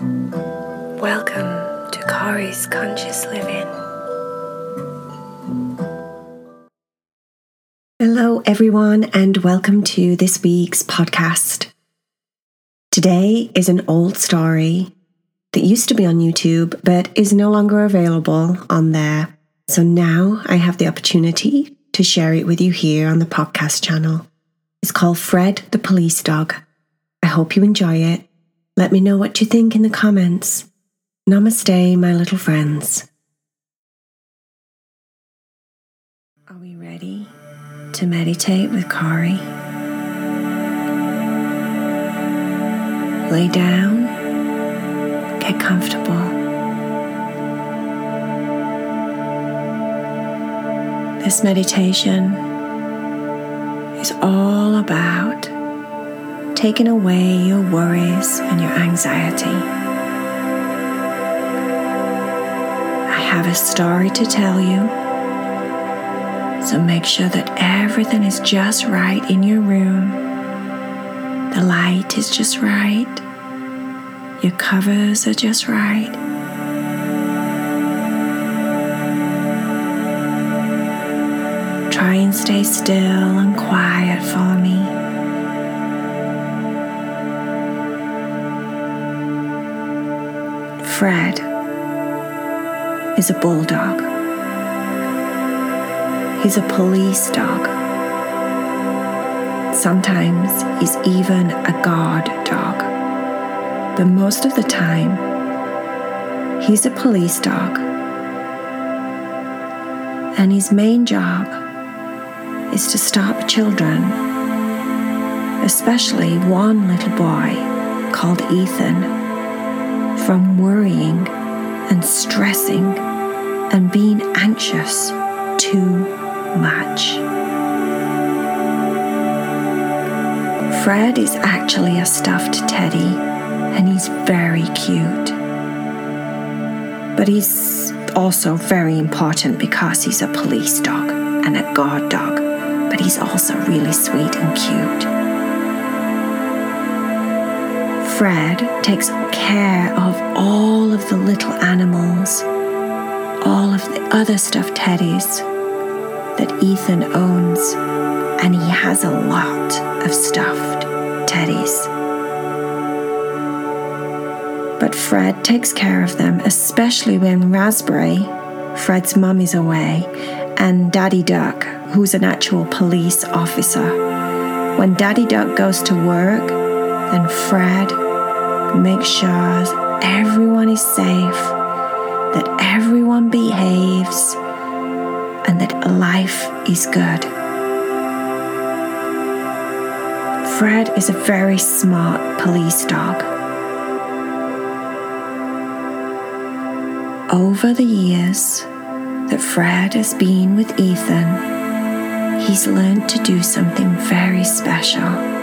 Welcome to Kari's Conscious Living. Hello, everyone, and welcome to this week's podcast. Today is an old story that used to be on YouTube but is no longer available on there. So now I have the opportunity to share it with you here on the podcast channel. It's called Fred the Police Dog. I hope you enjoy it. Let me know what you think in the comments. Namaste, my little friends. Are we ready to meditate with Kari? Lay down, get comfortable. This meditation is all about taking away your worries and your anxiety. I have a story to tell you, so make sure that everything is just right in your room. The light is just right, your covers are just right. Try and stay still and quiet for me. Fred is a bulldog. He's a police dog. Sometimes he's even a guard dog. But most of the time, he's a police dog. And his main job is to stop children, especially one little boy called Ethan from worrying and stressing and being anxious too much. Fred is actually a stuffed teddy and he's very cute. But he's also very important because he's a police dog and a guard dog, but he's also really sweet and cute. Fred takes care of all of the little animals, all of the other stuffed teddies that Ethan owns, and he has a lot of stuffed teddies. But Fred takes care of them, especially when Raspberry, Fred's mum, is away, and Daddy Duck, who's an actual police officer. When Daddy Duck goes to work, then Fred make sure everyone is safe, that everyone behaves, and that life is good. Fred is a very smart police dog. Over the years that Fred has been with Ethan, he's learned to do something very special.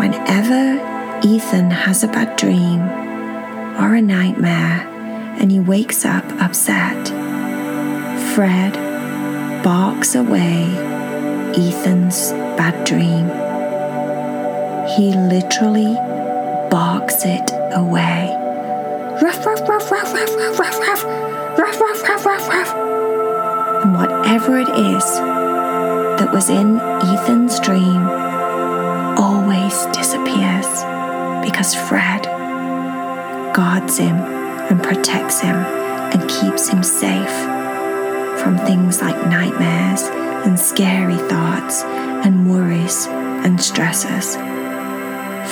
Whenever Ethan has a bad dream or a nightmare and he wakes up upset, Fred barks away Ethan's bad dream. He literally barks it away. Ruff, ruff, ruff, ruff, ruff, ruff, ruff, ruff, ruff, ruff, ruff, ruff, ruff. And whatever it is that was in Ethan's dream because Fred guards him and protects him and keeps him safe from things like nightmares and scary thoughts and worries and stresses.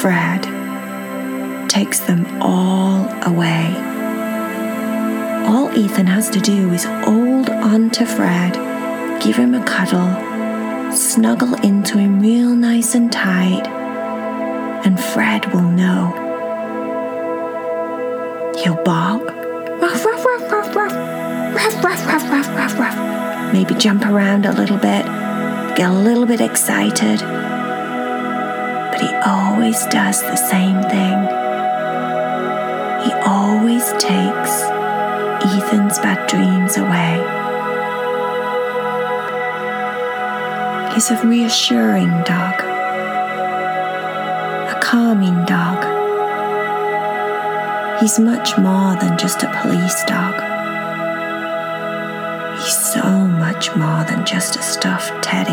Fred takes them all away. All Ethan has to do is hold on to Fred, give him a cuddle, snuggle into him real nice and tight, and Fred will know. He'll bark, ruff, ruff, ruff, ruff, ruff, ruff, ruff, ruff, ruff, ruff, ruff. Maybe jump around a little bit, get a little bit excited, but he always does the same thing. He always takes Ethan's bad dreams away. He's a reassuring dog, He's much more than just a police dog. He's so much more than just a stuffed teddy.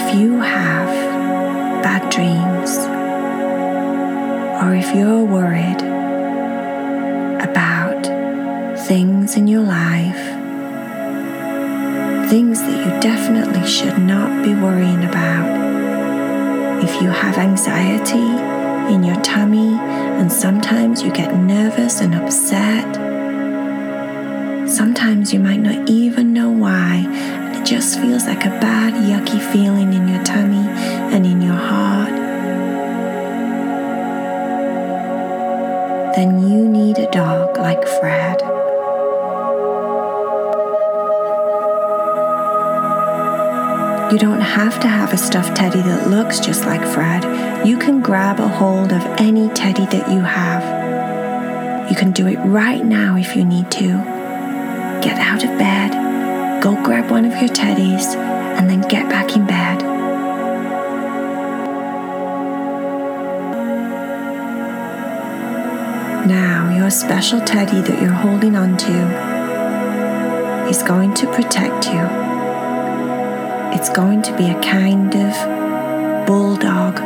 If you have bad dreams, or if you're worried about things in your life, things that you definitely should not be worrying about if you have anxiety in your tummy and sometimes you get nervous and upset, sometimes you might not even know why, it just feels like a bad, yucky feeling in your tummy and in your heart, then you need a dog like Fred. You don't have to have a stuffed teddy that looks just like Fred. You can grab a hold of any teddy that you have. You can do it right now if you need to. Get out of bed, go grab one of your teddies, and then get back in bed. Now, your special teddy that you're holding on to is going to protect you it's going to be a kind of bulldog,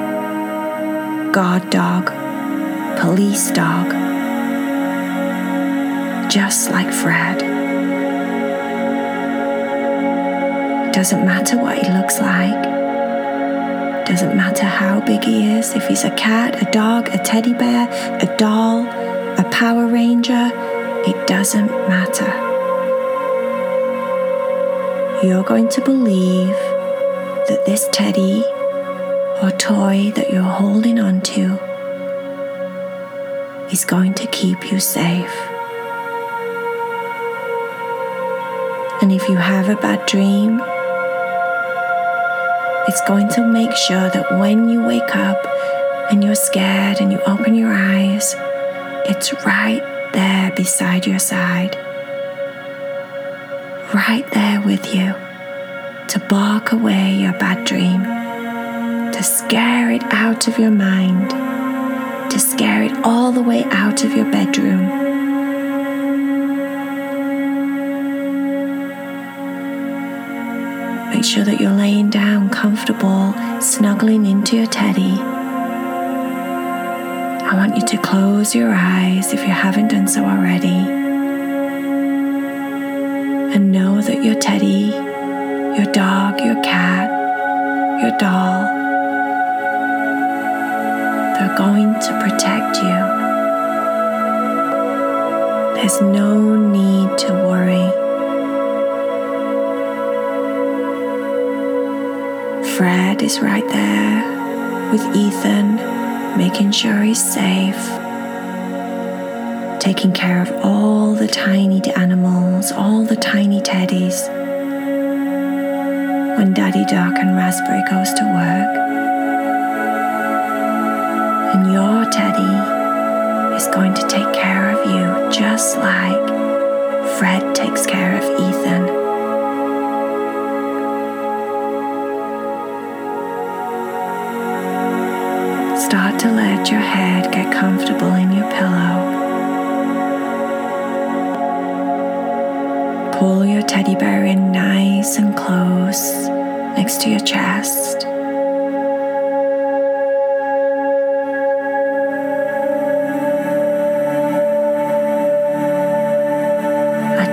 guard dog, police dog, just like Fred. Doesn't matter what he looks like. Doesn't matter how big he is, if he's a cat, a dog, a teddy bear, a doll, a Power Ranger, it doesn't matter you're going to believe that this teddy or toy that you're holding on to is going to keep you safe. And if you have a bad dream, it's going to make sure that when you wake up and you're scared and you open your eyes, it's right there beside your side right there with you to bark away your bad dream, to scare it out of your mind, to scare it all the way out of your bedroom. Make sure that you're laying down comfortable, snuggling into your teddy. I want you to close your eyes if you haven't done so already doll, they're going to protect you. There's no need to worry. Fred is right there with Ethan, making sure he's safe taking care of all the tiny animals, all the tiny teddies. When Daddy Duck and Raspberry goes to work, and your teddy is going to take care of you just like Fred takes care of Ethan.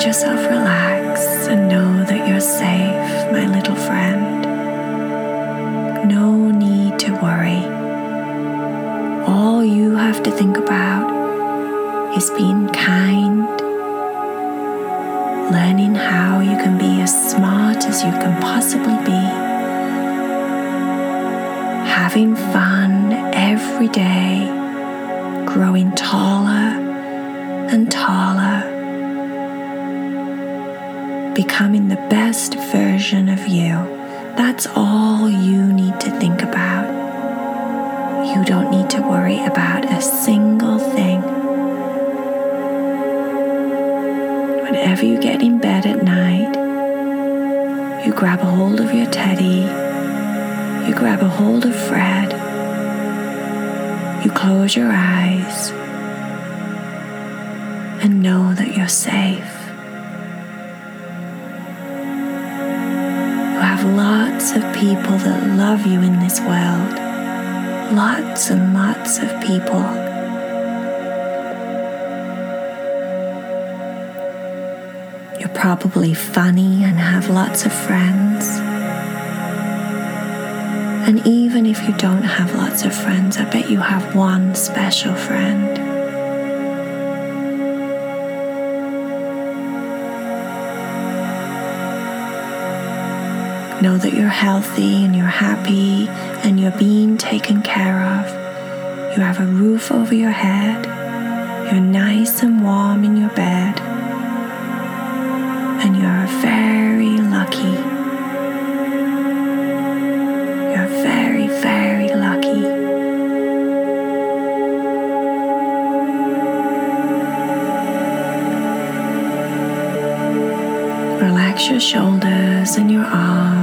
Yourself relax and know that you're safe, my little friend. No need to worry. All you have to think about is being kind learning how you can be as smart as you can possibly be, having fun every day, growing taller and taller, becoming the best version of you. That's all you need to think about. You don't need to worry about a single thing. whenever you get in bed at night, you grab a hold of your teddy, You grab a hold of Fred. You close your eyes and know that you're safe. Lots of people that love you in this world. Lots and lots of people. You're probably funny and have lots of friends. And even if you don't have lots of friends, I bet you have one special friend. Know that you're healthy and you're happy and you're being taken care of. You have a roof over your head. You're nice and warm in your bed. And you're very lucky. You're very, very lucky. Relax your shoulders and your arms.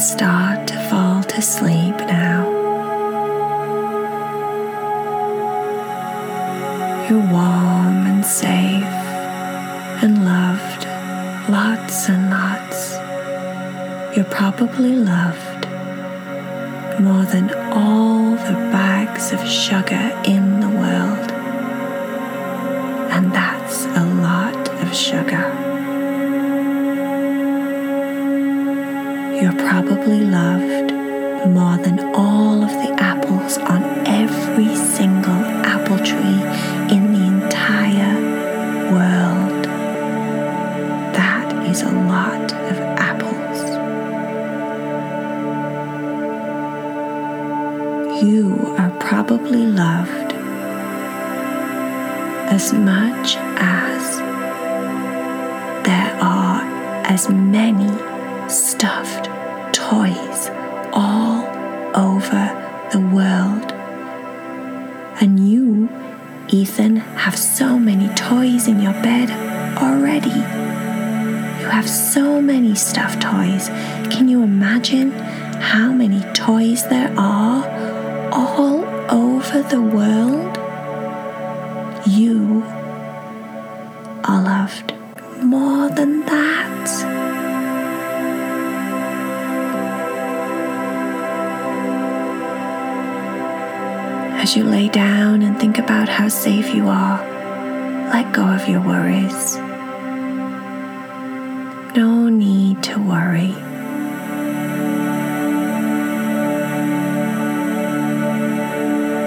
Start to fall to sleep now. You're warm and safe and loved, lots and lots. You're probably loved more than all the bags of sugar in the world. And that's a lot of sugar. You're probably loved more than all of the apples on every single apple tree in the entire world. That is a lot of apples. You are probably loved as much already. You have so many stuffed toys. Can you imagine how many toys there are all over the world? You are loved more than that. As you lay down and think about how safe you are, let go of your worries. Need to worry.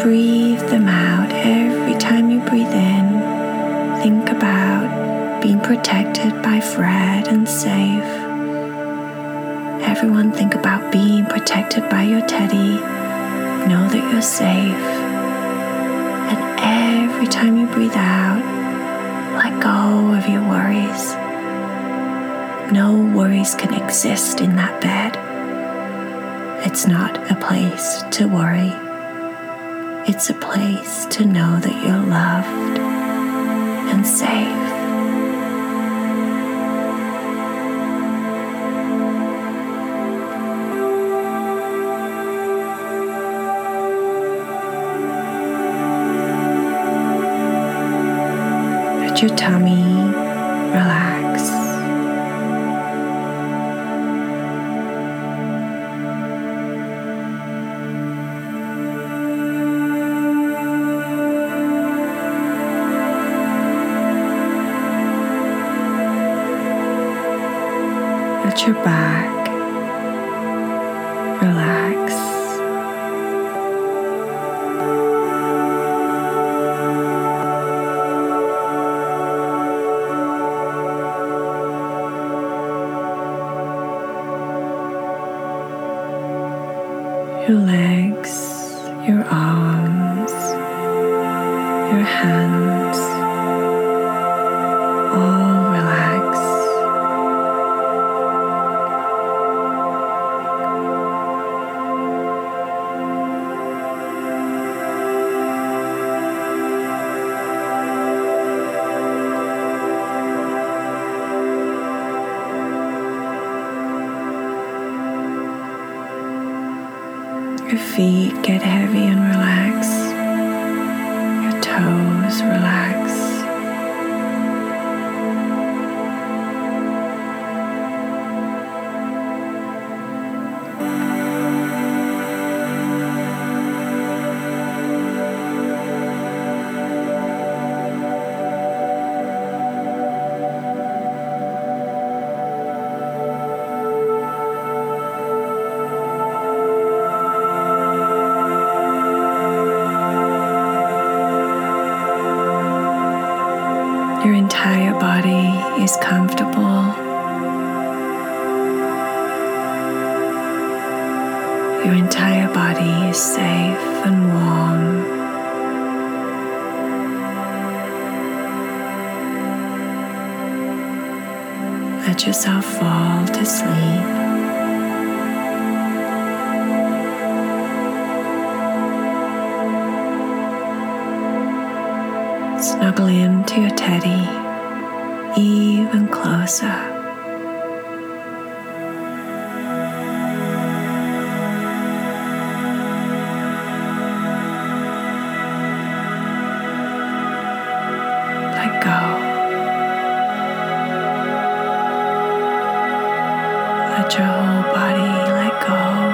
Breathe them out every time you breathe in. Think about being protected by Fred and safe. Everyone, think about being protected by your teddy. Know that you're safe. And every time you breathe out, let go of your worries. No worries can exist in that bed. It's not a place to worry. It's a place to know that you're loved and safe. Your tummy relax. Your back Let yourself fall to sleep. Snuggle into your teddy even closer. Let your whole body let go